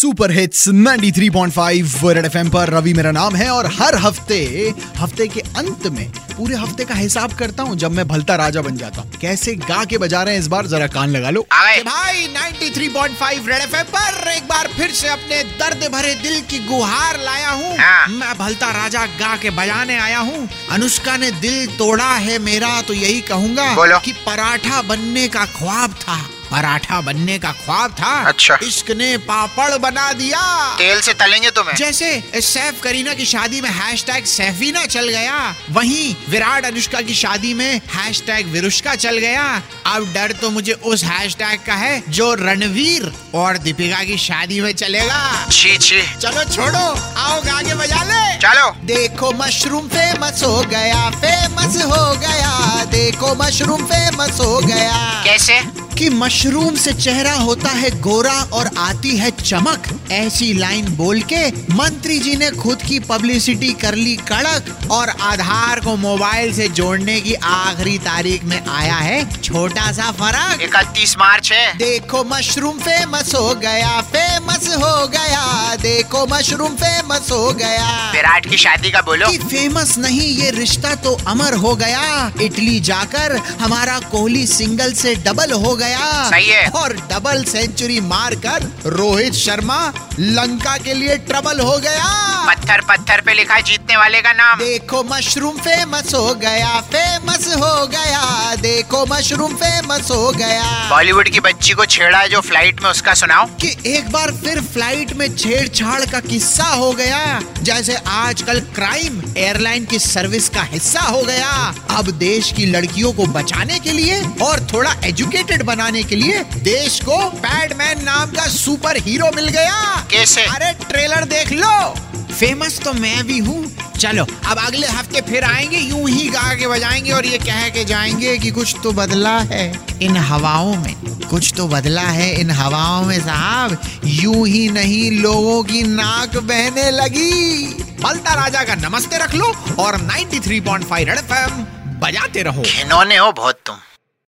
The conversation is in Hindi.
सुपर हिट्स 93.5 रेड एफएम पर। रवि मेरा नाम है और हर हफ़्ते हफ़्ते के अंत में पूरे हफ़्ते का हिसाब करता हूँ जब मैं भलता राजा बन जाता हूँ। कैसे गा के बजा रहे हैं इस बार जरा कान लगा लो। आए। भाई 93.5 रेड एफएम पर एक बार फिर से अपने दर्द भरे दिल की गुहार लाया हूँ। हाँ। मैं भलता राजा गा के बजाने आया हूँ। अनुष्का ने दिल तोड़ा है मेरा तो यही कहूँगा की पराठा बनने का ख्वाब था। पराठा बनने का ख्वाब था। अच्छा। इश्क ने पापड़ बना दिया। तेल से तलेंगे तुम्हें? जैसे सैफ करीना की शादी में हैश टैग सैफीना चल गया वहीं विराट अनुष्का की शादी में हैश टैग विरुष्का चल गया। अब डर तो मुझे उस हैश टैग का है जो रणवीर और दीपिका की शादी में चलेगा। छी छी। चलो छोड़ो आओ आगे बजा ले। चलो। देखो मशरूम फ़ेमस हो गया फ़ेमस हो गया। देखो मशरूम फ़ेमस हो गया। कैसे? कि मशरूम से चेहरा होता है गोरा और आती है चमक। ऐसी लाइन बोल के मंत्री जी ने खुद की पब्लिसिटी कर ली कड़क और आधार को मोबाइल से जोड़ने की आखिरी तारीख में आया है छोटा सा फ़र्क। इकतीस मार्च है। देखो मशरूम फ़ेमस हो गया फ़ेमस हो गया। देखो मशरूम फ़ेमस हो गया। विराट की शादी का बोलो। कि फ़ेमस नहीं ये रिश्ता तो अमर हो गया। इटली जाकर हमारा कोहली सिंगल से डबल हो गया। सही है। और डबल सेंचुरी मारकर रोहित शर्मा लंका के लिए ट्रबल हो गया। पत्थर पत्थर पे लिखा जीतने वाले का नाम। देखो मशरूम फ़ेमस हो गया फ़ेमस हो गया। देखो मशरूम फ़ेमस हो गया। बॉलीवुड की बच्ची को छेड़ा है जो फ़्लाइट में उसका सुनाओ। कि एक बार फिर फ़्लाइट में छेड़छाड़ का किस्सा हो गया। जैसे आजकल क्राइम एयरलाइन की सर्विस का हिस्सा हो गया। अब देश की लड़कियों को बचाने के लिए और थोड़ा एजुकेटेड बनाने के लिए देश को पैडमैन नाम का सुपर हीरो मिल गया। कैसे? अरे ट्रेलर देख लो। फ़ेमस तो मैं भी हूँ। चलो अब अगले हफ़्ते फिर आएँगे यूँ ही गा के बजाएँगे और ये कह के जाएँगे कि कुछ तो बदला है। इन हवाओं में कुछ तो बदला है इन हवाओं में साहब। यूँ ही नहीं लोगों की नाक बहने लगी। बलता राजा का नमस्ते रख लो और 93.5 रेड एफएम बजाते रहो। इन्होंने हो बहुत तुम।